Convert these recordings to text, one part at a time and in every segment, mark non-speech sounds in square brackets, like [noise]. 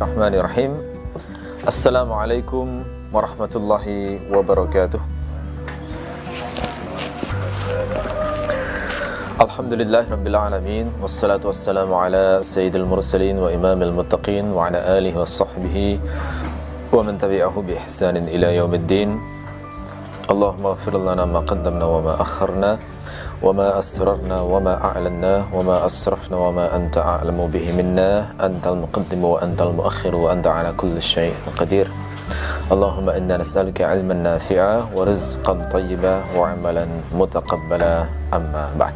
الرحمن الرحيم السلام عليكم ورحمة الله وبركاته الحمد لله رب العالمين والصلاة والسلام على سيد المرسلين وإمام المتقين وعلى آله وصحبه ومن تبعه بإحسان إلى يوم الدين اللهم اغفر لنا ما قدمنا وما أخرنا وما أسررنا وما أعلنا وما أسرفنا وما أنت أعلم به منا أنت المقدم وأنت المؤخر وأنت على كل شيء قدير. اللهم إنا نسألك علما نافعا ورزقا طيبا وعملا متقبلا. أما بعد.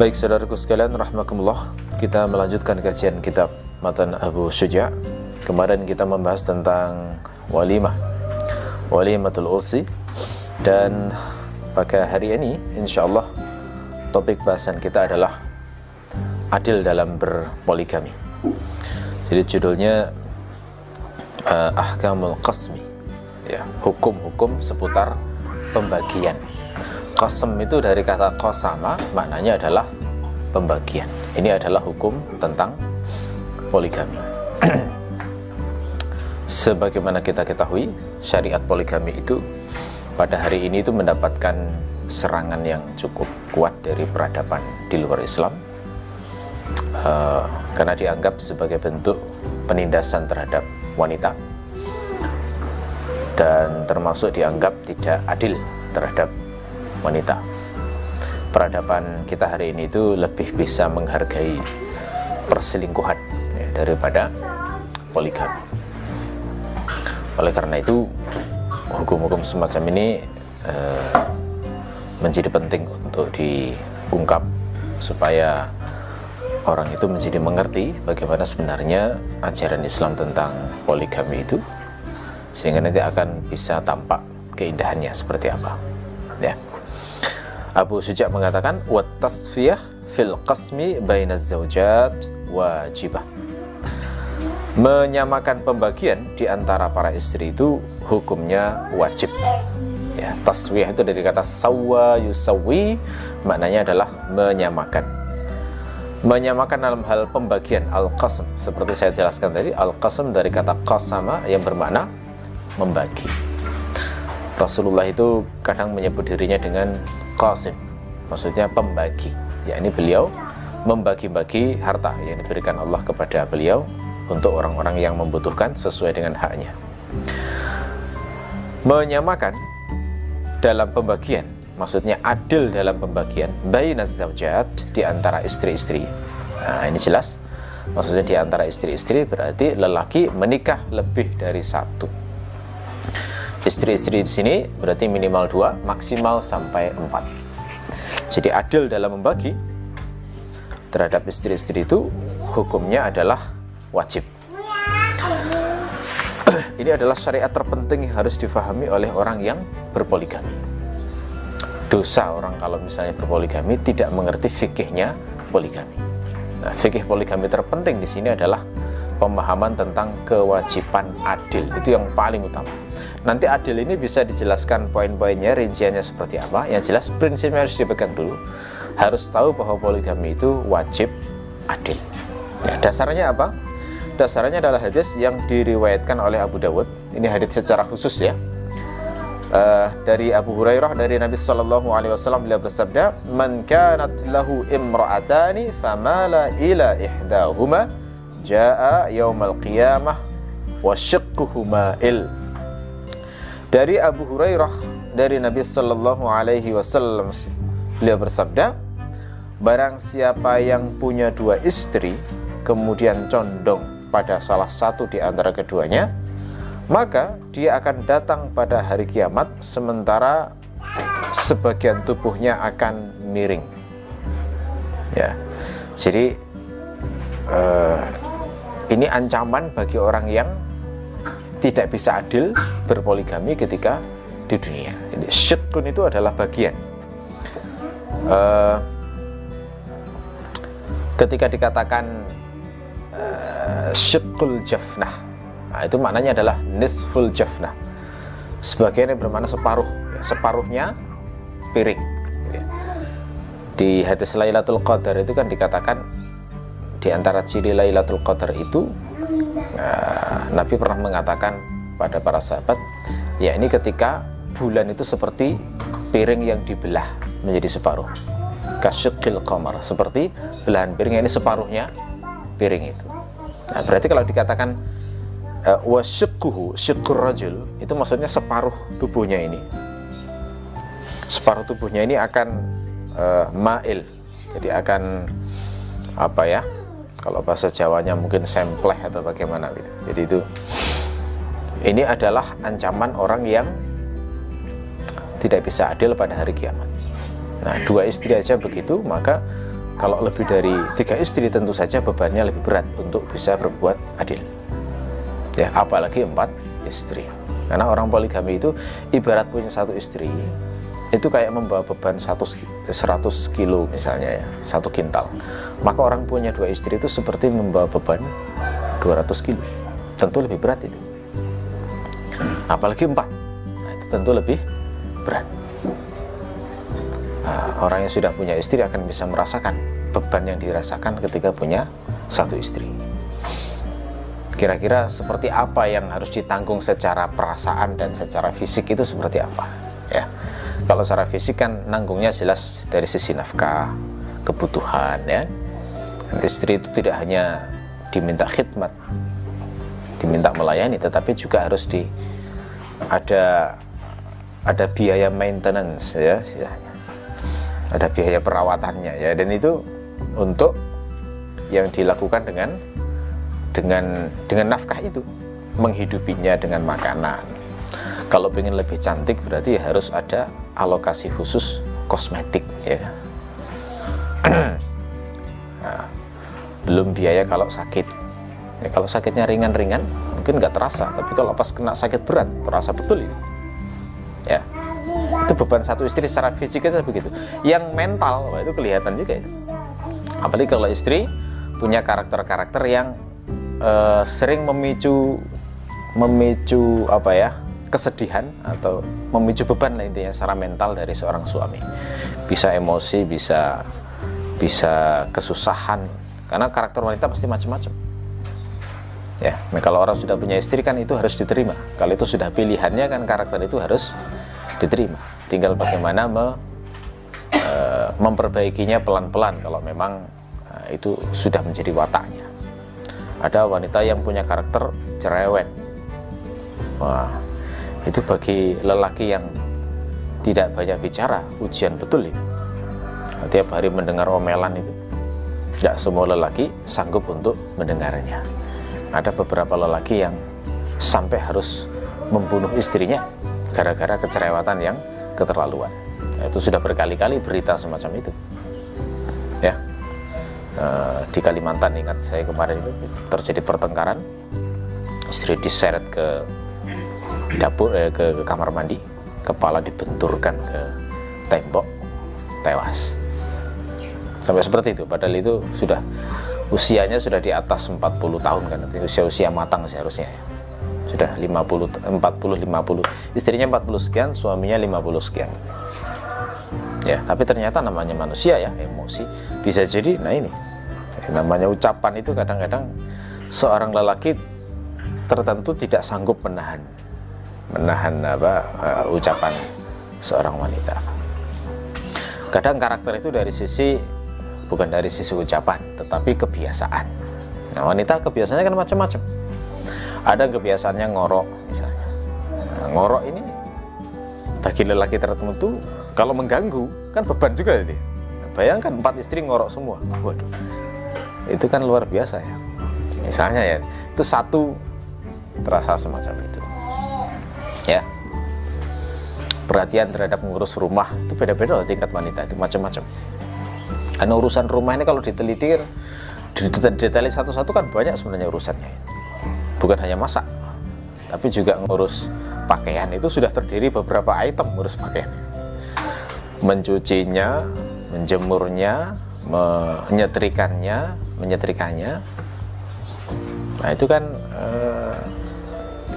Baik saudaraku sekalian rahmakumullah. Kita melanjutkan kajian kitab Matan Abu Syuja. Kemarin kita membahas tentang walimah Walimatul Ursi. Dan pada hari ini insya Allah topik bahasan kita adalah adil dalam berpoligami. Jadi judulnya uh, Ahkamul Qasmi. Ya, hukum-hukum seputar pembagian. Qasm itu dari kata qasama maknanya adalah pembagian. Ini adalah hukum tentang poligami. [clears throat] Sebagaimana kita ketahui syariat poligami itu pada hari ini itu mendapatkan serangan yang cukup kuat dari peradaban di luar Islam uh, karena dianggap sebagai bentuk penindasan terhadap wanita dan termasuk dianggap tidak adil terhadap wanita. Peradaban kita hari ini itu lebih bisa menghargai perselingkuhan ya, daripada poligami. Oleh karena itu hukum-hukum semacam ini uh, menjadi penting untuk diungkap supaya orang itu menjadi mengerti bagaimana sebenarnya ajaran Islam tentang poligami itu sehingga nanti akan bisa tampak keindahannya seperti apa. Ya. Abu Suja mengatakan wa tasfiyah fil qasmi bainaz zaujat wajibah menyamakan pembagian di antara para istri itu hukumnya wajib. Ya, taswiyah itu dari kata sawa yusawi maknanya adalah menyamakan. Menyamakan dalam hal pembagian al-qasm seperti saya jelaskan tadi al-qasm dari kata qasama yang bermakna membagi. Rasulullah itu kadang menyebut dirinya dengan qasim, maksudnya pembagi. Ya, ini beliau membagi-bagi harta yang diberikan Allah kepada beliau untuk orang-orang yang membutuhkan sesuai dengan haknya. Menyamakan dalam pembagian, maksudnya adil dalam pembagian bainaz zaujat di antara istri-istri. Nah, ini jelas. Maksudnya di antara istri-istri berarti lelaki menikah lebih dari satu. Istri-istri di sini berarti minimal dua, maksimal sampai empat. Jadi adil dalam membagi terhadap istri-istri itu hukumnya adalah wajib. [clears throat] Ini adalah syariat terpenting yang harus difahami oleh orang yang berpoligami. Dosa orang kalau misalnya berpoligami tidak mengerti fikihnya poligami. Nah, fikih poligami terpenting di sini adalah pemahaman tentang kewajiban adil. Itu yang paling utama. Nanti adil ini bisa dijelaskan poin-poinnya, rinciannya seperti apa. Yang jelas prinsipnya harus dipegang dulu. Harus tahu bahwa poligami itu wajib adil. Ya, dasarnya apa? Dasarnya adalah hadis yang diriwayatkan oleh Abu Dawud. Ini hadis secara khusus ya. Uh, dari Abu Hurairah dari Nabi Shallallahu Alaihi Wasallam beliau bersabda, "Man kanat lahu imra'atani famala ila ihdahuma jaa yaumal qiyamah wa shiqquhuma il." Dari Abu Hurairah dari Nabi Shallallahu Alaihi Wasallam beliau bersabda, "Barang siapa yang punya dua istri kemudian condong pada salah satu di antara keduanya, maka dia akan datang pada hari kiamat sementara sebagian tubuhnya akan miring. Ya. Jadi uh, ini ancaman bagi orang yang tidak bisa adil berpoligami ketika di dunia. Ini syirkun itu adalah bagian. Uh, ketika dikatakan syekul jafnah. Nah, itu maknanya adalah nisful jafnah. Sebagian yang bermakna separuh. Ya, separuhnya piring. Di hadis Lailatul Qadar itu kan dikatakan di antara ciri Lailatul Qadar itu nah, Nabi pernah mengatakan pada para sahabat ya ini ketika bulan itu seperti piring yang dibelah menjadi separuh. Kasyukil qamar seperti belahan piring ini separuhnya piring itu nah berarti kalau dikatakan uh, wasyukkuhu syukkur rajul itu maksudnya separuh tubuhnya ini separuh tubuhnya ini akan uh, mail jadi akan apa ya kalau bahasa Jawanya mungkin sempleh atau bagaimana gitu. Jadi itu ini adalah ancaman orang yang tidak bisa adil pada hari kiamat. Nah, dua istri aja begitu, maka kalau lebih dari tiga istri tentu saja bebannya lebih berat untuk bisa berbuat adil. Ya, apalagi empat istri. Karena orang poligami itu ibarat punya satu istri, itu kayak membawa beban 100, 100 kilo misalnya ya, satu kintal. Maka orang punya dua istri itu seperti membawa beban 200 kilo. Tentu lebih berat itu. Apalagi empat. Nah, itu tentu lebih berat nah, orang yang sudah punya istri akan bisa merasakan beban yang dirasakan ketika punya satu istri. Kira-kira seperti apa yang harus ditanggung secara perasaan dan secara fisik itu seperti apa ya? Kalau secara fisik kan nanggungnya jelas dari sisi nafkah kebutuhan ya. Istri itu tidak hanya diminta khidmat diminta melayani tetapi juga harus di ada ada biaya maintenance ya ada biaya perawatannya ya. Dan itu untuk yang dilakukan dengan dengan dengan nafkah itu menghidupinya dengan makanan. Kalau ingin lebih cantik berarti harus ada alokasi khusus kosmetik ya. [clears throat] Nah, belum biaya kalau sakit. Ya, kalau sakitnya ringan-ringan mungkin nggak terasa tapi kalau pas kena sakit berat terasa betul ini ya itu beban satu istri secara fisik aja begitu. Yang mental itu kelihatan juga itu. Apalagi kalau istri punya karakter-karakter yang uh, sering memicu memicu apa ya kesedihan atau memicu beban lah intinya secara mental dari seorang suami. Bisa emosi bisa bisa kesusahan. Karena karakter wanita pasti macam-macam. Ya nah, kalau orang sudah punya istri kan itu harus diterima. Kalau itu sudah pilihannya kan karakter itu harus diterima tinggal bagaimana me, e, memperbaikinya pelan-pelan kalau memang e, itu sudah menjadi wataknya. Ada wanita yang punya karakter cerewet. Wah itu bagi lelaki yang tidak banyak bicara ujian betul itu tiap hari mendengar omelan itu tidak semua lelaki sanggup untuk mendengarnya. Ada beberapa lelaki yang sampai harus membunuh istrinya gara-gara kecerewatan yang keterlaluan. Itu sudah berkali-kali berita semacam itu. Ya, e, di Kalimantan ingat saya kemarin itu terjadi pertengkaran, istri diseret ke dapur eh, ke, kamar mandi, kepala dibenturkan ke tembok, tewas. Sampai seperti itu. Padahal itu sudah usianya sudah di atas 40 tahun kan. Usia-usia matang seharusnya sudah 50 40 50 istrinya 40 sekian suaminya 50 sekian. Ya tapi ternyata namanya manusia ya emosi. Bisa jadi nah ini namanya ucapan itu kadang-kadang seorang lelaki tertentu tidak sanggup menahan menahan apa uh, ucapan seorang wanita. Kadang karakter itu dari sisi bukan dari sisi ucapan tetapi kebiasaan. Nah wanita kebiasaannya kan macam-macam ada kebiasaannya ngorok misalnya. Nah, ngorok ini bagi lelaki tertentu kalau mengganggu kan beban juga ini. Bayangkan empat istri ngorok semua. Waduh. Itu kan luar biasa ya. Misalnya ya itu satu terasa semacam itu. Ya. Perhatian terhadap mengurus rumah itu beda-beda tingkat wanita itu macam-macam. Karena urusan rumah ini kalau diteliti detail satu-satu kan banyak sebenarnya urusannya. Bukan hanya masak, tapi juga ngurus pakaian itu sudah terdiri beberapa item ngurus pakaian. Mencucinya, menjemurnya, menyetrikannya, menyetrikannya. Nah itu kan eh,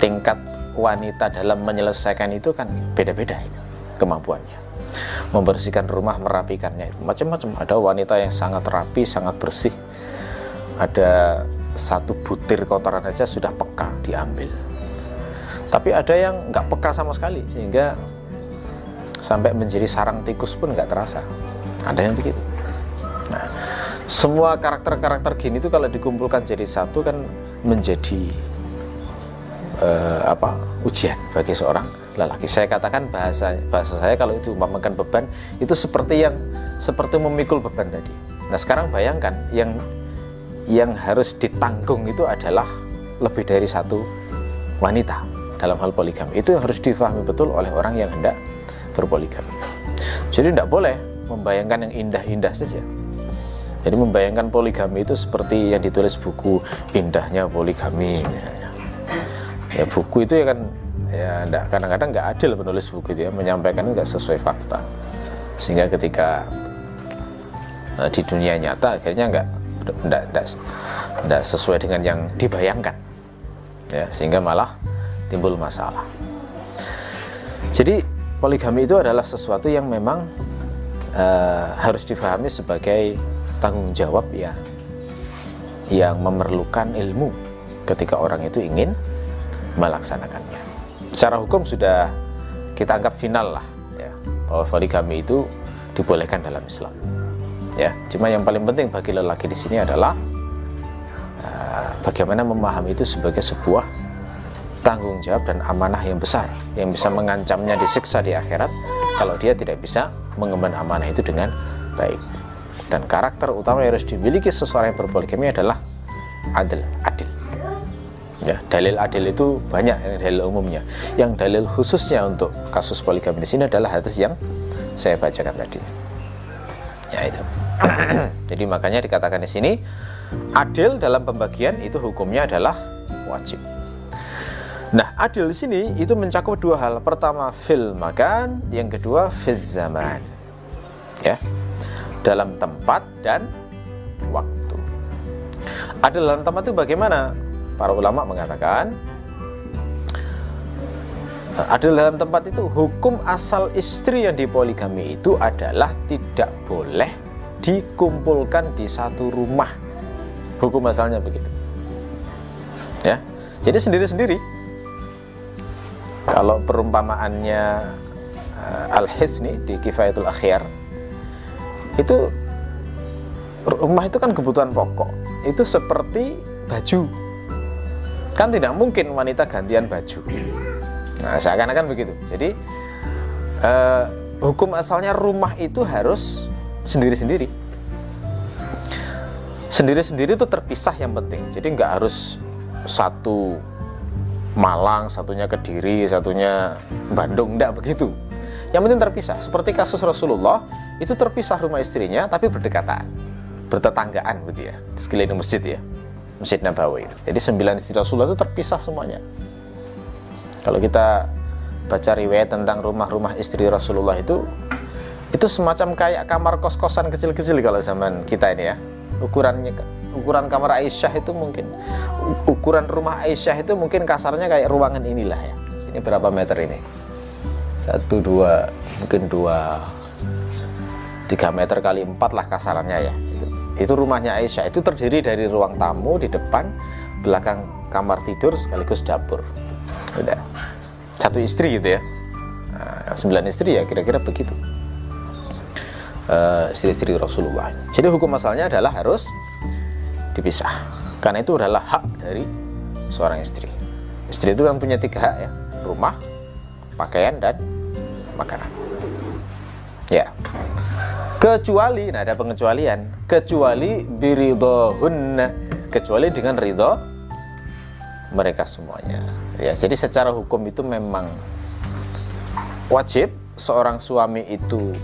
tingkat wanita dalam menyelesaikan itu kan beda-beda kemampuannya membersihkan rumah, merapikannya. Macam-macam. Ada wanita yang sangat rapi, sangat bersih. ada satu butir kotoran aja sudah peka diambil tapi ada yang nggak peka sama sekali sehingga sampai menjadi sarang tikus pun nggak terasa ada yang begitu nah semua karakter-karakter gini itu kalau dikumpulkan jadi satu kan menjadi uh, apa ujian bagi seorang lelaki. Saya katakan bahasa bahasa saya kalau itu memakan beban itu seperti yang seperti memikul beban tadi. Nah sekarang bayangkan yang yang harus ditanggung itu adalah lebih dari satu wanita dalam hal poligami. Itu yang harus difahami betul oleh orang yang hendak berpoligami. Jadi tidak boleh membayangkan yang indah-indah saja. Jadi membayangkan poligami itu seperti yang ditulis buku indahnya poligami misalnya. Ya buku itu ya kan ya kadang-kadang nggak adil penulis buku itu ya menyampaikan nggak sesuai fakta sehingga ketika uh, di dunia nyata akhirnya nggak nggak sesuai dengan yang dibayangkan. Ya sehingga malah timbul masalah. Jadi poligami itu adalah sesuatu yang memang uh, harus difahami sebagai tanggung jawab ya yang memerlukan ilmu ketika orang itu ingin melaksanakannya. Secara hukum sudah kita anggap final lah ya bahwa poligami itu dibolehkan dalam Islam ya cuma yang paling penting bagi lelaki di sini adalah uh, bagaimana memahami itu sebagai sebuah tanggung jawab dan amanah yang besar yang bisa mengancamnya disiksa di akhirat kalau dia tidak bisa mengemban amanah itu dengan baik dan karakter utama yang harus dimiliki seseorang yang berpoligami adalah adil adil Ya, dalil adil itu banyak yang dalil umumnya. Yang dalil khususnya untuk kasus poligami di sini adalah hadis yang saya bacakan tadi. Ya itu. [coughs] Jadi makanya dikatakan di sini adil dalam pembagian itu hukumnya adalah wajib. Nah, adil di sini itu mencakup dua hal. Pertama, fil makan, yang kedua fil zaman. Ya. Dalam tempat dan waktu. Adil dalam tempat itu bagaimana? para ulama mengatakan adil dalam tempat itu hukum asal istri yang dipoligami itu adalah tidak boleh dikumpulkan di satu rumah. Hukum asalnya begitu. Ya jadi sendiri-sendiri. Kalau perumpamaannya uh, Al-Hisni di Kifayatul Akhyar itu rumah itu kan kebutuhan pokok. Itu seperti baju. Kan tidak mungkin wanita gantian baju. Nah seakan-akan begitu. Jadi eh, hukum asalnya rumah itu harus sendiri-sendiri sendiri-sendiri itu terpisah yang penting jadi nggak harus satu Malang, satunya Kediri, satunya Bandung, enggak begitu. Yang penting terpisah. Seperti kasus Rasulullah, itu terpisah rumah istrinya tapi berdekatan, bertetanggaan begitu ya, sekeliling masjid ya. Masjid Nabawi itu. Jadi sembilan istri Rasulullah itu terpisah semuanya. Kalau kita baca riwayat tentang rumah-rumah istri Rasulullah itu itu semacam kayak kamar kos-kosan kecil-kecil kalau zaman kita ini ya. Ukurannya ukuran kamar Aisyah itu mungkin ukuran rumah Aisyah itu mungkin kasarnya kayak ruangan inilah ya. Ini berapa meter ini? Satu dua mungkin dua tiga meter kali empat lah kasarannya ya itu rumahnya Aisyah itu terdiri dari ruang tamu di depan belakang kamar tidur sekaligus dapur udah satu istri gitu ya nah, sembilan istri ya kira-kira begitu uh, istri-istri Rasulullah jadi hukum asalnya adalah harus dipisah. Karena itu adalah hak dari seorang istri. Istri itu kan punya tiga hak ya. Rumah pakaian dan makanan. Ya. Kecuali nah ada pengecualian. Kecuali biridohunna kecuali dengan ridho mereka semuanya. Ya jadi secara hukum itu memang wajib seorang suami itu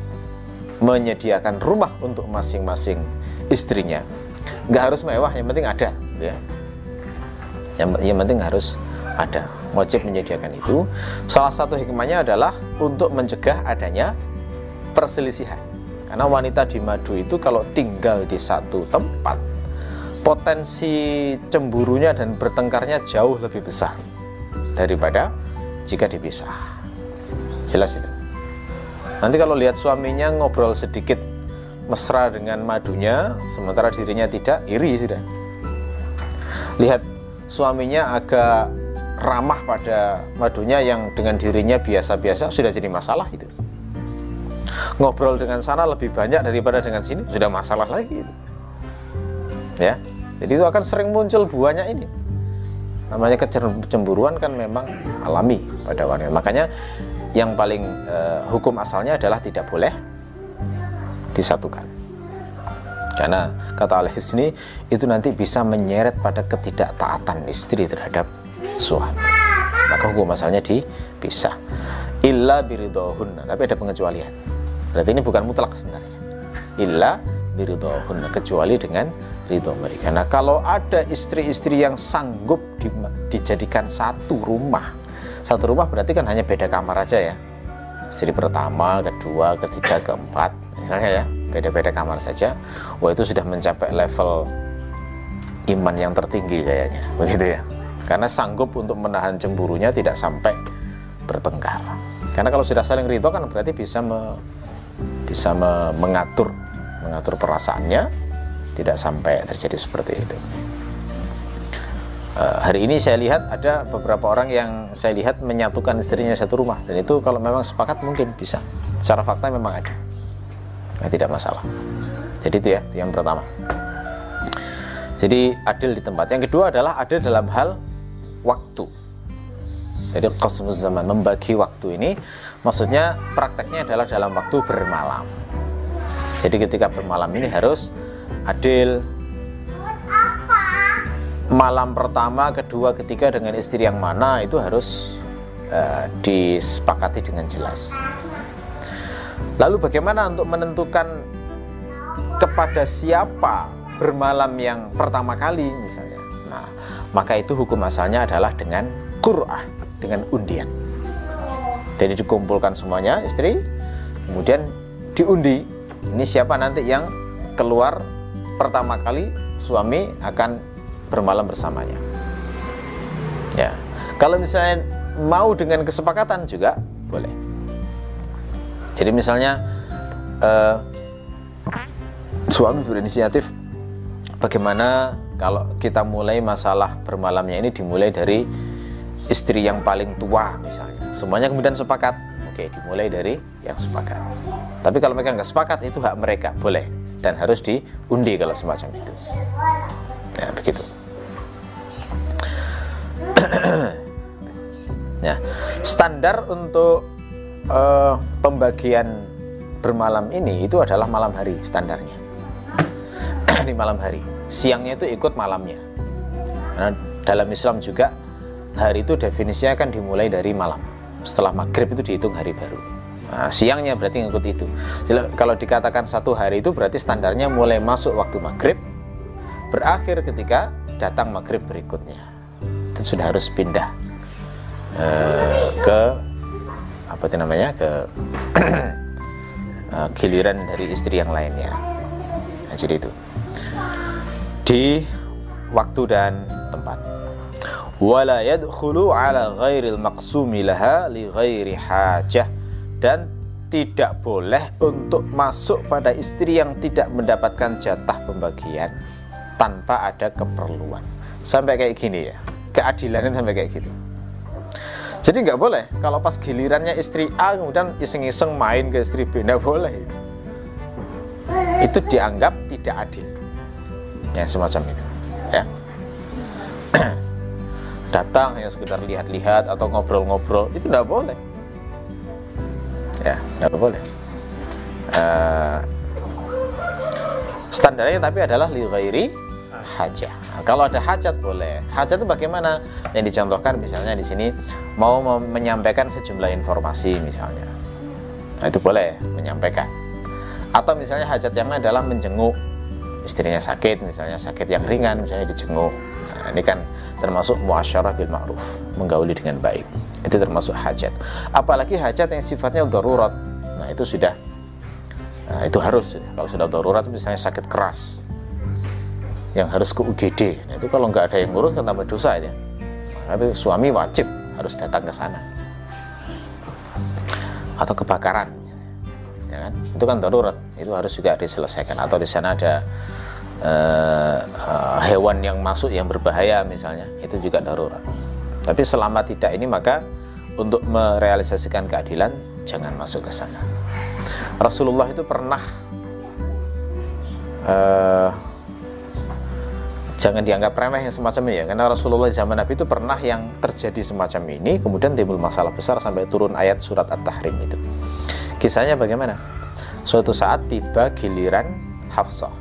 menyediakan rumah untuk masing-masing istrinya. Nggak harus mewah yang penting ada ya. Yang, yang penting harus ada. Wajib menyediakan itu. Salah satu hikmahnya adalah untuk mencegah adanya perselisihan. Karena wanita di madu itu kalau tinggal di satu tempat, potensi cemburunya dan bertengkarnya jauh lebih besar daripada jika dipisah. Jelas itu. Nanti kalau lihat suaminya ngobrol sedikit mesra dengan madunya, sementara dirinya tidak, iri sudah. lihat suaminya agak ramah pada madunya yang dengan dirinya biasa-biasa sudah jadi masalah itu ngobrol dengan sana lebih banyak daripada dengan sini sudah masalah lagi itu. ya jadi itu akan sering muncul buahnya ini namanya kecemburuan kan memang alami pada wanita makanya yang paling eh, hukum asalnya adalah tidak boleh disatukan. Karena kata al ini itu nanti bisa menyeret pada ketidaktaatan istri terhadap suami. Maka hukum asalnya dipisah. Illa biridohunna tapi ada pengecualian. Berarti ini bukan mutlak sebenarnya. Illa biridohunna kecuali dengan ridho mereka. Nah kalau ada istri-istri yang sanggup di, dijadikan satu rumah satu rumah berarti kan hanya beda kamar aja ya? Istri pertama, kedua, ketiga, keempat. Misalnya ya beda-beda kamar saja. Wah itu sudah mencapai level iman yang tertinggi kayaknya. Begitu ya. Karena sanggup untuk menahan cemburunya tidak sampai bertengkar. Karena kalau sudah saling ridho kan berarti bisa me, bisa me, mengatur. Mengatur perasaannya tidak sampai terjadi seperti itu uh, hari ini saya lihat ada beberapa orang yang saya lihat menyatukan istrinya satu rumah. Dan itu kalau memang sepakat mungkin bisa. Secara fakta memang ada. Nah, tidak masalah. Jadi itu ya itu yang pertama. Jadi adil di tempat. Yang kedua adalah adil dalam hal waktu. Jadi kosmos zaman membagi waktu ini maksudnya prakteknya adalah dalam waktu bermalam. Jadi ketika bermalam ini harus adil malam pertama, kedua, ketiga dengan istri yang mana itu harus uh, disepakati dengan jelas. Lalu bagaimana untuk menentukan kepada siapa bermalam yang pertama kali misalnya? maka itu hukum asalnya adalah dengan kur'ah, dengan undian. Jadi dikumpulkan semuanya istri, kemudian diundi. Ini siapa nanti yang keluar pertama kali suami akan bermalam bersamanya. Ya, kalau misalnya mau dengan kesepakatan juga boleh. Jadi misalnya uh, suami berinisiatif bagaimana kalau kita mulai masalah bermalamnya ini dimulai dari istri yang paling tua misalnya. Semuanya kemudian sepakat. Oke dimulai dari yang sepakat. Tapi kalau mereka nggak sepakat itu hak mereka. Boleh. Dan harus diundi kalau semacam itu. Ya begitu [coughs] ya. Standar untuk uh, pembagian bermalam ini itu adalah malam hari standarnya. [coughs] Di malam hari. Siangnya itu ikut malamnya. Karena dalam Islam juga hari itu definisinya akan dimulai dari malam. Setelah maghrib itu dihitung hari baru. Nah, siangnya berarti ngikut itu. Jadi, kalau dikatakan satu hari itu berarti standarnya mulai masuk waktu maghrib berakhir ketika datang maghrib berikutnya itu sudah harus pindah uh, ke apa itu namanya ke uh, [clears throat] giliran dari istri yang lainnya. Nah, jadi itu. Di waktu dan tempat. Wala yadkhulu ala ghairil maqsumi laha li ghairi hajah. Dan tidak boleh untuk masuk pada istri yang tidak mendapatkan jatah pembagian tanpa ada keperluan. Sampai kayak gini ya keadilannya sampai kayak gitu. Jadi nggak boleh. Kalau pas gilirannya istri A kemudian iseng-iseng main ke istri B nggak boleh. Itu dianggap tidak adil. Ya semacam itu ya. [clears throat] Datang yang sekitar lihat-lihat atau ngobrol-ngobrol itu tidak boleh. Ya tidak boleh. Uh, standarnya tapi adalah li ghairi hajat. Nah, kalau ada hajat boleh. Hajat itu bagaimana? Yang dicontohkan misalnya di sini mau menyampaikan sejumlah informasi misalnya. Nah itu boleh menyampaikan. Atau misalnya hajat yang lain adalah menjenguk istrinya sakit misalnya sakit yang ringan misalnya dijenguk. Nah, ini kan termasuk muasyarah bil ma'ruf menggauli dengan baik. Itu termasuk hajat. Apalagi hajat yang sifatnya darurat. Nah itu sudah nah, itu harus. Kalau sudah darurat misalnya sakit keras yang harus ke UGD nah, itu kalau nggak ada yang ngurus kan tambah dosa ya nah, itu suami wajib harus datang ke sana. Atau kebakaran ya kan? itu kan darurat. Itu harus juga diselesaikan. Atau di sana ada uh, uh, hewan yang masuk yang berbahaya misalnya. Itu juga darurat. Tapi selama tidak ini maka untuk merealisasikan keadilan jangan masuk ke sana. Rasulullah itu pernah uh, jangan dianggap remeh yang semacam ini ya karena Rasulullah zaman Nabi itu pernah yang terjadi semacam ini kemudian timbul masalah besar sampai turun ayat surat At-Tahrim itu. Kisahnya bagaimana? Suatu saat tiba giliran Hafsah.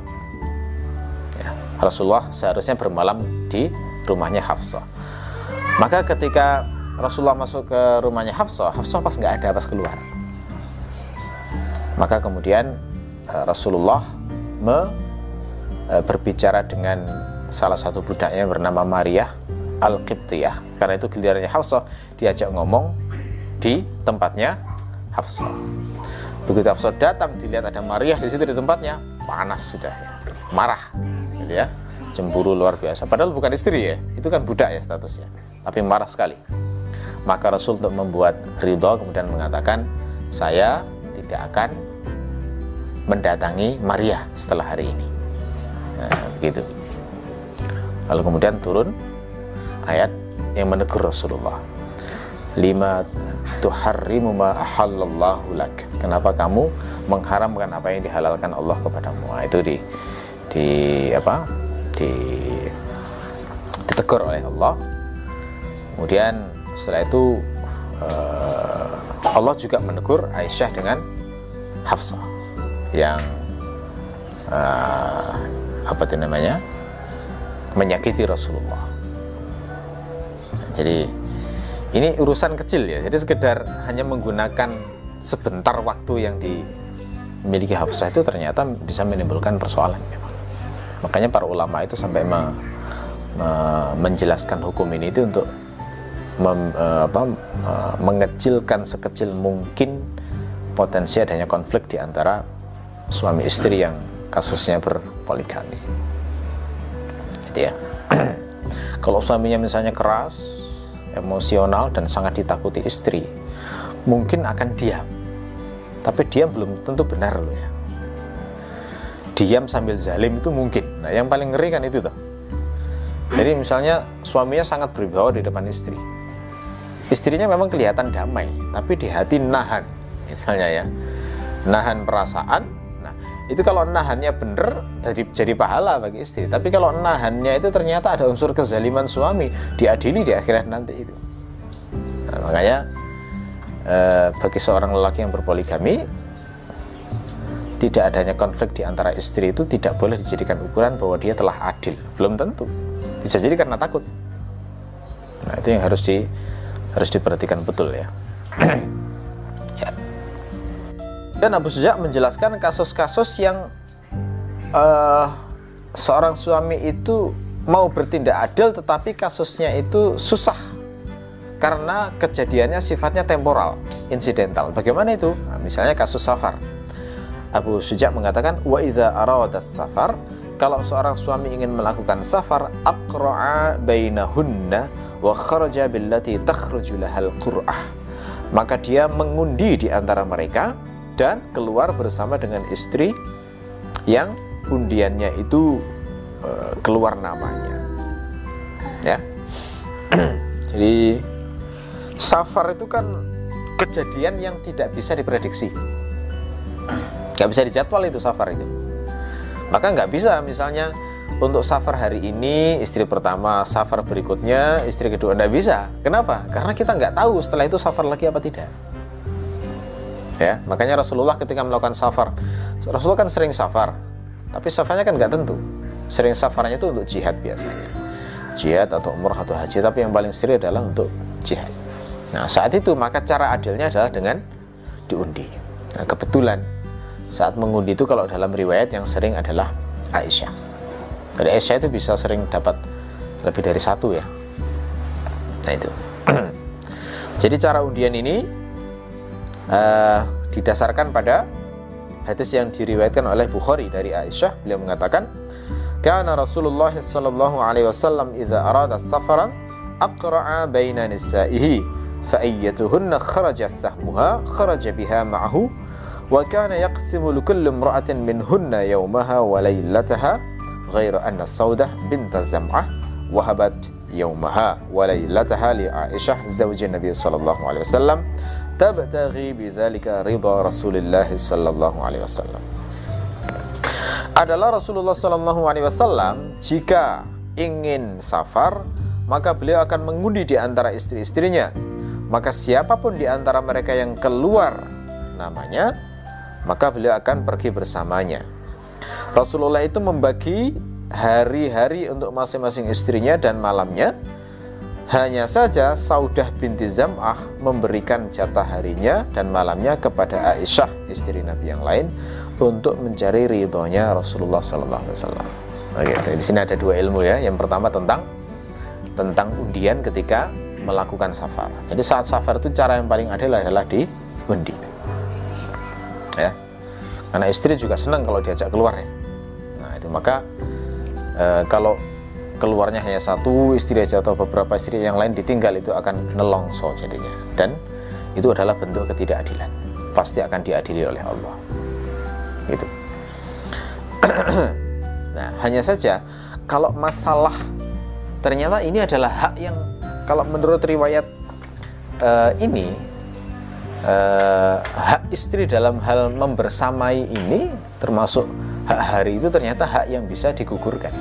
Ya, Rasulullah seharusnya bermalam di rumahnya Hafsah. Maka ketika Rasulullah masuk ke rumahnya Hafsah Hafsah pas nggak ada pas keluar. Maka kemudian eh, Rasulullah me, eh, berbicara dengan salah satu budaknya bernama Maria Al-Qibtiyah. Karena itu gilirannya Hafsah diajak ngomong di tempatnya Hafsah begitu Hafsah datang dilihat ada Maria di situ di tempatnya panas sudah ya marah gitu ya. Cemburu luar biasa. Padahal bukan istri ya itu kan budak ya statusnya. Tapi marah sekali. Maka Rasul untuk membuat ridho kemudian mengatakan saya tidak akan mendatangi Maria setelah hari ini. Nah, begitu Lalu kemudian turun ayat yang menegur Rasulullah. Lima tuharrimu ma ahallallahu lak. Kenapa kamu mengharamkan apa yang dihalalkan Allah kepadamu? Nah, itu di di apa? di ditegur oleh Allah. Kemudian setelah itu uh, Allah juga menegur Aisyah dengan Hafsah yang uh, apa itu namanya? Menyakiti Rasulullah. Jadi ini urusan kecil ya. Jadi sekedar hanya menggunakan sebentar waktu yang dimiliki Hafsah itu ternyata bisa menimbulkan persoalan. Makanya para ulama itu sampai me, me, menjelaskan hukum ini itu untuk mem, eh, apa, eh, mengecilkan sekecil mungkin potensi adanya konflik di antara suami istri yang kasusnya berpoligami ya. [clears throat] Kalau suaminya misalnya keras emosional dan sangat ditakuti istri mungkin akan diam. Tapi dia belum tentu benar loh ya. Diam sambil zalim itu mungkin. Nah yang paling ngeri kan itu tuh jadi misalnya suaminya sangat berwibawa di depan istri. Istrinya memang kelihatan damai tapi di hati nahan misalnya ya. Nahan perasaan itu kalau nahannya bener jadi jadi pahala bagi istri. Tapi kalau nahannya itu ternyata ada unsur kezaliman suami diadili di akhirat nanti itu. Nah, makanya eh, bagi seorang lelaki yang berpoligami tidak adanya konflik di antara istri itu tidak boleh dijadikan ukuran bahwa dia telah adil. Belum tentu. Bisa jadi karena takut. Nah itu yang harus di harus diperhatikan betul ya [clears throat] Dan Abu Suja menjelaskan kasus-kasus yang uh, seorang suami itu mau bertindak adil tetapi kasusnya itu susah karena kejadiannya sifatnya temporal, insidental. Bagaimana itu? Nah, misalnya kasus safar. Abu Suja mengatakan wa idza aradas safar kalau seorang suami ingin melakukan safar aqra'a bainahunna wa kharaja billati takhruju lahal qur'ah maka dia mengundi di antara mereka dan keluar bersama dengan istri yang undiannya itu uh, keluar namanya. Ya. [clears throat] Jadi safar itu kan kejadian yang tidak bisa diprediksi. Nggak bisa dijadwal itu safar itu. Maka nggak bisa misalnya untuk safar hari ini istri pertama safar berikutnya istri kedua nggak bisa. Kenapa? Karena kita nggak tahu setelah itu safar lagi apa tidak ya makanya Rasulullah ketika melakukan safar Rasulullah kan sering safar tapi safarnya kan nggak tentu. Sering safarnya itu untuk jihad biasanya. Jihad atau umrah atau haji tapi yang paling sering adalah untuk jihad. Nah saat itu maka cara adilnya adalah dengan diundi. Nah kebetulan saat mengundi itu kalau dalam riwayat yang sering adalah Aisyah. Dari Aisyah itu bisa sering dapat lebih dari satu ya. Nah itu. [clears throat] Jadi cara undian ini uh, didasarkan pada hadis yang diriwayatkan oleh Bukhari dari Aisyah beliau mengatakan karena Rasulullah sallallahu alaihi wasallam idza arada safaran aqra'a baina nisaihi fa ayyatuhunna kharaja sahmuha kharaja biha ma'ahu wa kana yaqsimu likulli imra'atin minhunna yawmaha wa laylataha غير أن السودة بنت الزمعة وهبت يومها وليلتها لعائشة زوج النبي صلى الله عليه وسلم tabtaghi bidzalika ridha Rasulillah sallallahu alaihi wasallam. Adalah Rasulullah sallallahu alaihi wasallam jika ingin safar maka beliau akan mengundi di antara istri-istrinya. Maka siapa pun di antara mereka yang keluar namanya maka beliau akan pergi bersamanya. Rasulullah itu membagi hari-hari untuk masing-masing istrinya dan malamnya hanya saja Saudah binti Zam'ah memberikan jatah harinya dan malamnya kepada Aisyah istri Nabi yang lain untuk mencari ridhonya Rasulullah Sallallahu Alaihi Wasallam. Oke, di sini ada dua ilmu ya. Yang pertama tentang tentang undian ketika melakukan safar. Jadi saat safar itu cara yang paling adil adalah di undi. Ya, karena istri juga senang kalau diajak keluar ya. Nah itu maka e, kalau keluarnya hanya satu istri aja atau beberapa istri yang lain ditinggal itu akan nelongso jadinya. Dan itu adalah bentuk ketidakadilan. Pasti akan diadili oleh Allah. Gitu. [clears throat] Nah hanya saja kalau masalah ternyata ini adalah hak yang kalau menurut riwayat uh, ini uh, hak istri dalam hal membersamai ini termasuk hak hari itu ternyata hak yang bisa digugurkan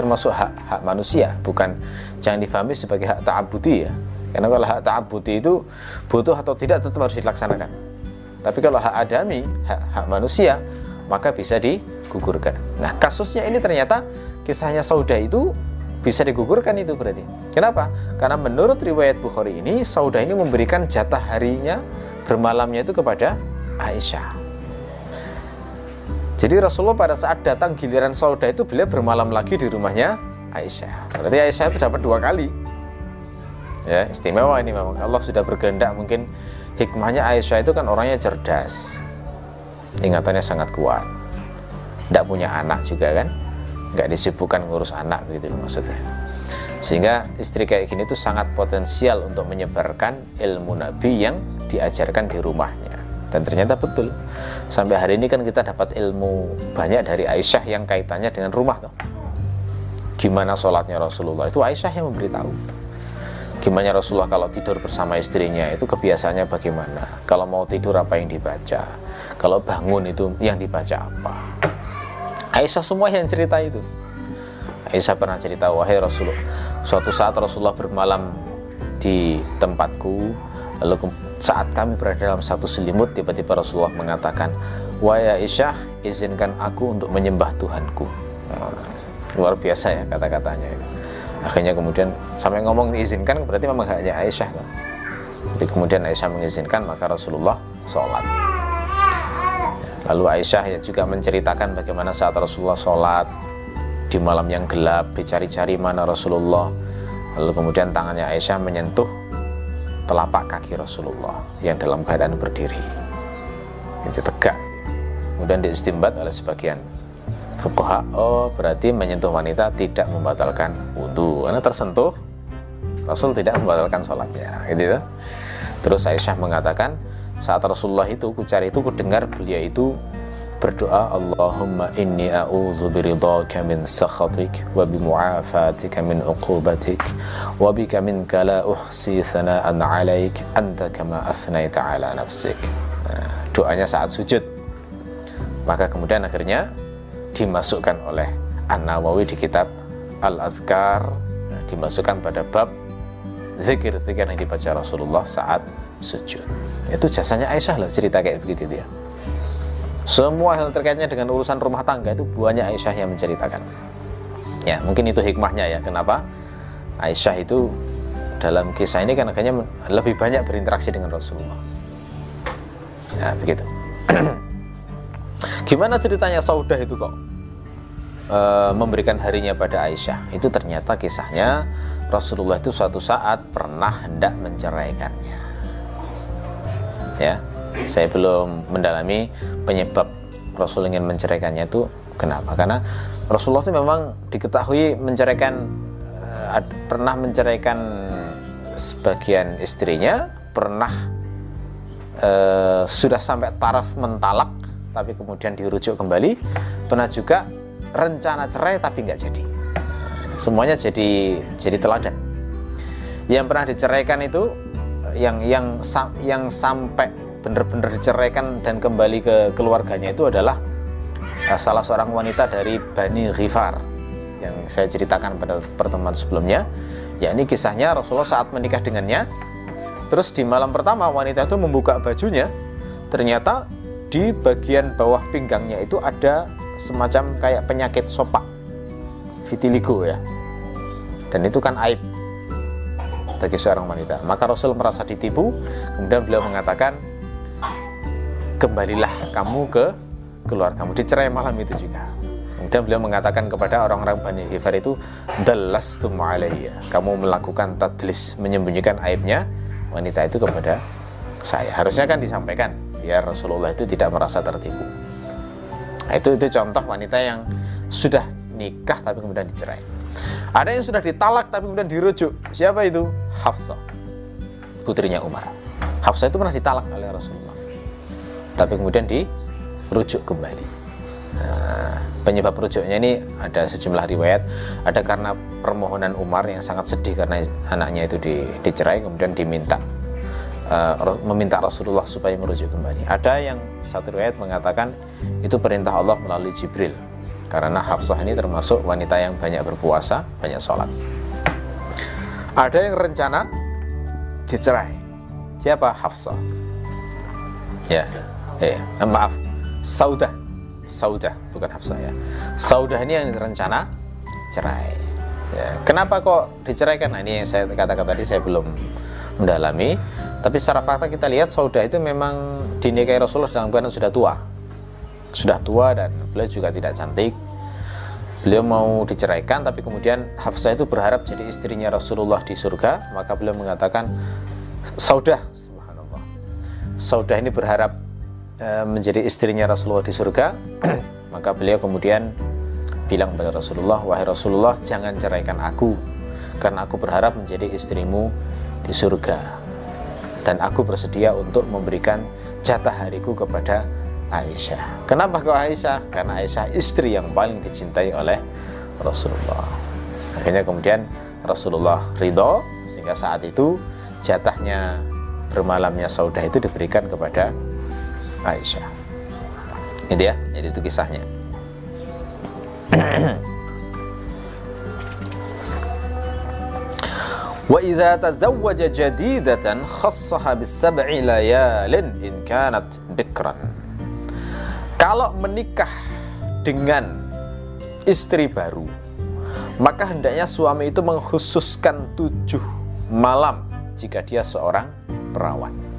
termasuk hak hak manusia bukan jangan difahami sebagai hak ta'abudi ya. Karena kalau hak ta'abudi itu butuh atau tidak tetap harus dilaksanakan. Tapi kalau hak adami hak, hak manusia maka bisa digugurkan. Nah kasusnya ini ternyata kisahnya Sauda itu bisa digugurkan itu berarti. Kenapa? karena menurut riwayat Bukhari ini Sauda ini memberikan jatah harinya bermalamnya itu kepada Aisyah jadi Rasulullah pada saat datang giliran Sauda itu beliau bermalam lagi di rumahnya Aisyah. Berarti Aisyah itu dapat dua kali. Ya, istimewa ini memang Allah sudah berkehendak mungkin hikmahnya Aisyah itu kan orangnya cerdas. Ingatannya sangat kuat. Tidak punya anak juga kan. Nggak disibukkan ngurus anak begitu maksudnya. Sehingga istri kayak gini tuh sangat potensial untuk menyebarkan ilmu Nabi yang diajarkan di rumahnya dan ternyata betul sampai hari ini kan kita dapat ilmu banyak dari Aisyah yang kaitannya dengan rumah tuh gimana sholatnya Rasulullah? Itu Aisyah yang memberitahu. Gimana Rasulullah kalau tidur bersama istrinya? Itu kebiasaannya bagaimana? Kalau mau tidur apa yang dibaca? Kalau bangun itu yang dibaca apa? Aisyah semua yang cerita itu. Aisyah pernah cerita wahai Rasulullah suatu saat Rasulullah bermalam di tempatku lalu saat kami berada dalam satu selimut, tiba-tiba Rasulullah mengatakan, Wahai Aisyah, izinkan aku untuk menyembah Tuhanku. Nah, luar biasa ya kata-katanya. Akhirnya kemudian sampai ngomong diizinkan berarti memang hanya Aisyah. Kan? Tapi kemudian Aisyah mengizinkan maka Rasulullah sholat. Lalu Aisyah ya juga menceritakan bagaimana saat Rasulullah sholat di malam yang gelap dicari-cari mana Rasulullah. Lalu kemudian tangannya Aisyah menyentuh telapak kaki Rasulullah yang dalam keadaan berdiri. Itu tegak kemudian diistimbat oleh sebagian fuqaha. Oh berarti menyentuh wanita tidak membatalkan wudhu karena tersentuh Rasul tidak membatalkan sholatnya. Gitu ya. terus Aisyah mengatakan saat Rasulullah itu ku cari itu ku dengar beliau itu berdoa Allahumma inni a'udzu biridhaka min sakhatik wa bi mu'afatika min uqubatik wa bika minka la uhsi thana'an 'alaik anta kama athnaita 'ala nafsik. Nah, doanya saat sujud. Maka kemudian akhirnya dimasukkan oleh An-Nawawi di kitab Al-Azkar. Nah, dimasukkan pada bab zikir-zikir yang dibaca Rasulullah saat sujud. Itu jasanya Aisyah loh cerita kayak begitu dia semua hal terkaitnya dengan urusan rumah tangga itu banyak Aisyah yang menceritakan. Ya, mungkin itu hikmahnya ya. Kenapa? Aisyah itu dalam kisah ini kan akhirnya lebih banyak berinteraksi dengan Rasulullah. Ya, begitu. [clears throat] Gimana ceritanya Saudah itu kok e, memberikan harinya pada Aisyah? Itu ternyata kisahnya Rasulullah itu suatu saat pernah hendak menceraikannya. Ya, saya belum mendalami penyebab Rasul ingin menceraikannya itu kenapa? Karena Rasulullah itu memang diketahui menceraikan uh, pernah menceraikan sebagian istrinya pernah uh, sudah sampai taraf mentalak tapi kemudian dirujuk kembali. Pernah juga rencana cerai tapi nggak jadi. Semuanya jadi jadi teladan. Yang pernah diceraikan itu yang yang yang sampai benar-benar diceraikan dan kembali ke keluarganya itu adalah uh, salah seorang wanita dari Bani Ghifar yang saya ceritakan pada pertemuan sebelumnya. Yakni kisahnya Rasulullah saat menikah dengannya. Terus di malam pertama wanita itu membuka bajunya. Ternyata di bagian bawah pinggangnya itu ada semacam kayak penyakit sopak. Vitiligo ya. Dan itu kan aib bagi seorang wanita. Maka Rasul merasa ditipu. Kemudian beliau mengatakan kembalilah kamu ke keluar kamu. Dicerai malam itu juga. Kemudian beliau mengatakan kepada orang-orang Bani Hifar itu dalastum alaiya kamu melakukan tadlis menyembunyikan aibnya wanita itu kepada saya. Harusnya kan disampaikan ya Rasulullah itu tidak merasa tertipu. Nah, itu itu contoh wanita yang sudah nikah tapi kemudian dicerai. Ada yang sudah ditalak tapi kemudian dirujuk. Siapa itu? Hafsah putrinya Umar. Hafsah itu pernah ditalak oleh Rasulullah tapi kemudian dirujuk kembali nah, penyebab rujuknya ini ada sejumlah riwayat ada karena permohonan Umar yang sangat sedih karena anaknya itu di, dicerai kemudian diminta uh, meminta Rasulullah supaya merujuk kembali. Ada yang satu riwayat mengatakan itu perintah Allah melalui Jibril. Karena Hafsah ini termasuk wanita yang banyak berpuasa, banyak sholat. Ada yang rencana dicerai. Siapa Hafsah? Ya, eh, maaf, Saudah. Saudah, bukan Hafsah ya. Saudah ini yang rencana cerai. Ya. Kenapa kok diceraikan? Nah, ini yang saya katakan tadi saya belum mendalami tapi secara fakta kita lihat Saudah itu memang dinikahi Rasulullah dalam keadaan sudah tua. Sudah tua dan beliau juga tidak cantik. Beliau mau diceraikan tapi kemudian Hafsah itu berharap jadi istrinya Rasulullah di surga, maka beliau mengatakan Saudah, subhanallah. Saudah ini berharap menjadi istrinya Rasulullah di surga, [clears throat] maka beliau kemudian bilang kepada Rasulullah, "Wahai Rasulullah, jangan ceraikan aku karena aku berharap menjadi istrimu di surga." dan aku bersedia untuk memberikan jatah hariku kepada Aisyah. Kenapa kok Aisyah? Karena Aisyah istri yang paling dicintai oleh Rasulullah. Akhirnya kemudian Rasulullah ridho sehingga saat itu jatahnya bermalamnya Saudah itu diberikan kepada Aisyah. Itu ya, jadi itu kisahnya. Tazawwaja jadidatan khassaha bis sab'i layalin in kanat bikran. Kalau menikah dengan istri baru, maka hendaknya suami itu mengkhususkan tujuh malam jika dia seorang perawan.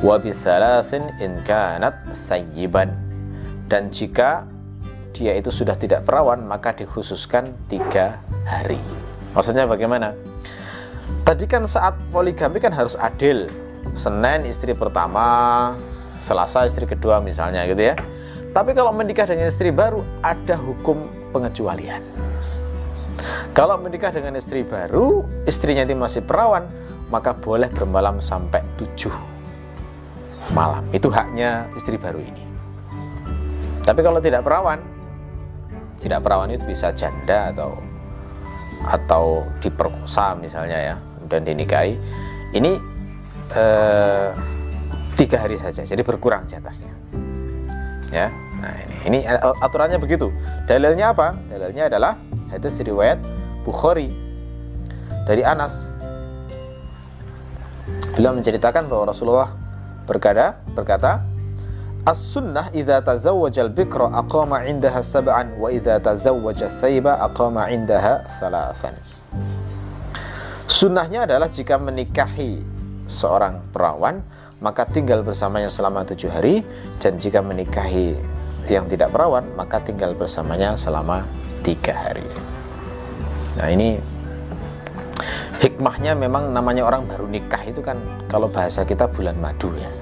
Wa in kanat sayyiban. Dan jika dia itu sudah tidak perawan, maka dikhususkan tiga hari. Maksudnya bagaimana? Tadi kan saat poligami kan harus adil. Senin istri pertama, Selasa istri kedua misalnya gitu ya. Tapi kalau menikah dengan istri baru ada hukum pengecualian. Kalau menikah dengan istri baru, istrinya itu masih perawan, maka boleh bermalam sampai tujuh malam. Itu haknya istri baru ini. Tapi kalau tidak perawan, tidak perawan itu bisa janda atau atau diperkosa misalnya ya dan dinikahi. Ini eh, tiga hari saja jadi berkurang jatahnya. Ya nah ini ini aturannya begitu. Dalilnya apa? Dalilnya adalah itu riwayat Bukhari dari Anas. Beliau menceritakan bahwa Rasulullah berkata berkata As-sunnah idza tazawwaja al-bikra aqama 'indaha sab'an wa idza tazawwaja thayba aqama 'indaha thalathan. Sunnahnya adalah jika menikahi seorang perawan maka tinggal bersamanya selama tujuh hari dan jika menikahi yang tidak perawan maka tinggal bersamanya selama tiga hari. Nah ini hikmahnya memang namanya orang baru nikah itu kan kalau bahasa kita bulan madu ya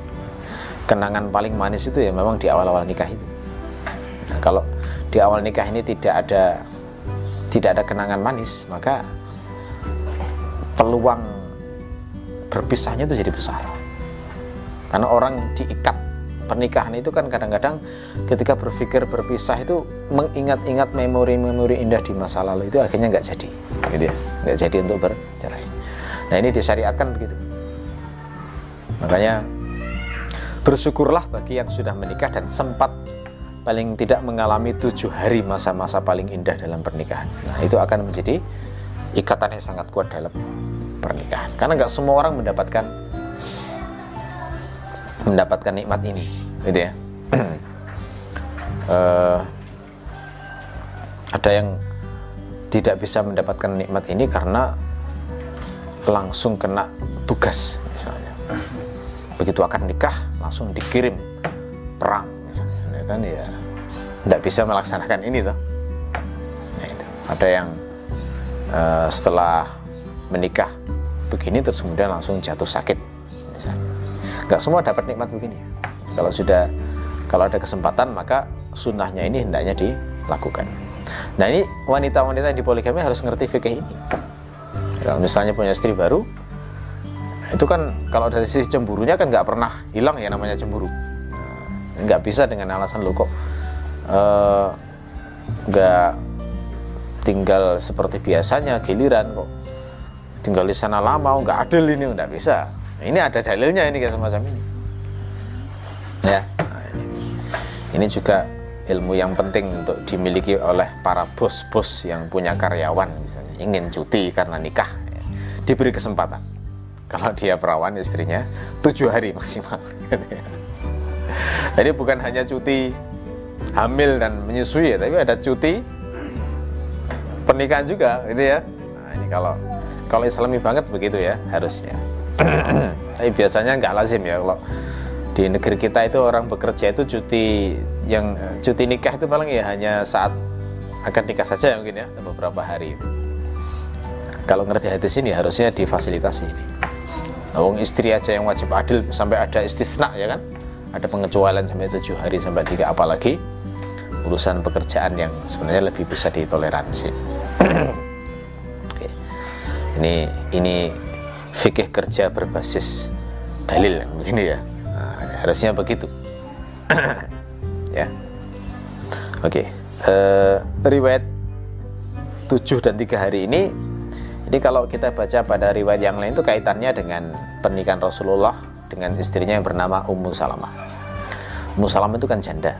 kenangan paling manis itu ya memang di awal-awal nikah itu. Nah, kalau di awal nikah ini tidak ada tidak ada kenangan manis, maka peluang berpisahnya itu jadi besar. Karena orang diikat pernikahan itu kan kadang-kadang ketika berpikir berpisah itu mengingat-ingat memori-memori indah di masa lalu itu akhirnya nggak jadi gitu ya nggak jadi untuk bercerai nah ini disyariatkan begitu makanya bersyukurlah bagi yang sudah menikah dan sempat paling tidak mengalami tujuh hari masa-masa paling indah dalam pernikahan. Nah itu akan menjadi ikatan yang sangat kuat dalam pernikahan. Karena nggak semua orang mendapatkan mendapatkan nikmat ini gitu ya. Uh, [clears throat] ada yang tidak bisa mendapatkan nikmat ini karena langsung kena tugas misalnya. Begitu akan nikah langsung dikirim perang misalnya ya kan ya. Tidak bisa melaksanakan ini tuh nah, itu. Ada yang uh, setelah menikah begini terus kemudian langsung jatuh sakit misalnya. Nggak semua dapat nikmat begini. Kalau sudah kalau ada kesempatan maka sunnahnya ini hendaknya dilakukan. Nah ini wanita-wanita yang dipoligami harus ngerti fikih ini. Kalau misalnya punya istri baru itu kan kalau dari sisi cemburunya kan nggak pernah hilang ya namanya cemburu. Nah, nggak bisa dengan alasan lo kok uh, nggak tinggal seperti biasanya giliran kok. Tinggal di sana lama nggak adil ini nggak bisa. Ini ada dalilnya ini kayak semacam ini. Ya. Nah, ini. ini juga ilmu yang penting untuk dimiliki oleh para bos-bos yang punya karyawan misalnya ingin cuti karena nikah ya. diberi kesempatan kalau dia perawan istrinya tujuh hari maksimal jadi bukan hanya cuti hamil dan menyusui ya tapi ada cuti pernikahan juga gitu ya nah, ini kalau kalau islami banget begitu ya harusnya tapi biasanya nggak lazim ya kalau di negeri kita itu orang bekerja itu cuti yang cuti nikah itu paling ya hanya saat akan nikah saja mungkin ya beberapa hari itu. Kalau ngerti hadis ini harusnya difasilitasi ini. Wong istri aja yang wajib adil sampai ada istisna ya kan? Ada pengecualian sampai tujuh hari sampai tiga apalagi urusan pekerjaan yang sebenarnya lebih bisa ditoleransi. Ini ini fikih kerja berbasis dalil begini ya nah, harusnya begitu [clears throat] ya oke okay. uh, eh, riwayat 7 dan 3 hari ini ini kalau kita baca pada riwayat yang lain itu kaitannya dengan pernikahan Rasulullah dengan istrinya yang bernama Ummu Salamah Ummu Salamah itu kan janda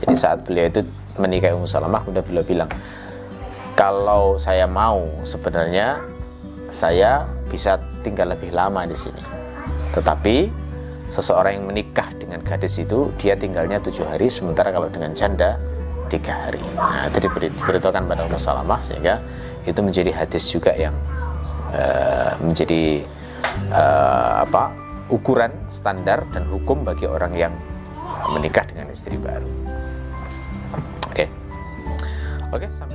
jadi saat beliau itu menikahi Ummu Salamah kemudian beliau bilang kalau saya mau sebenarnya saya bisa tinggal lebih lama di sini. Tetapi seseorang yang menikah dengan gadis itu dia tinggalnya tujuh hari, sementara kalau dengan janda tiga hari. Nah itu diberitakan pada Ummu Salamah sehingga itu menjadi hadis juga yang uh, menjadi uh, apa ukuran standar dan hukum bagi orang yang menikah dengan istri baru. Oke, okay. oke. Okay,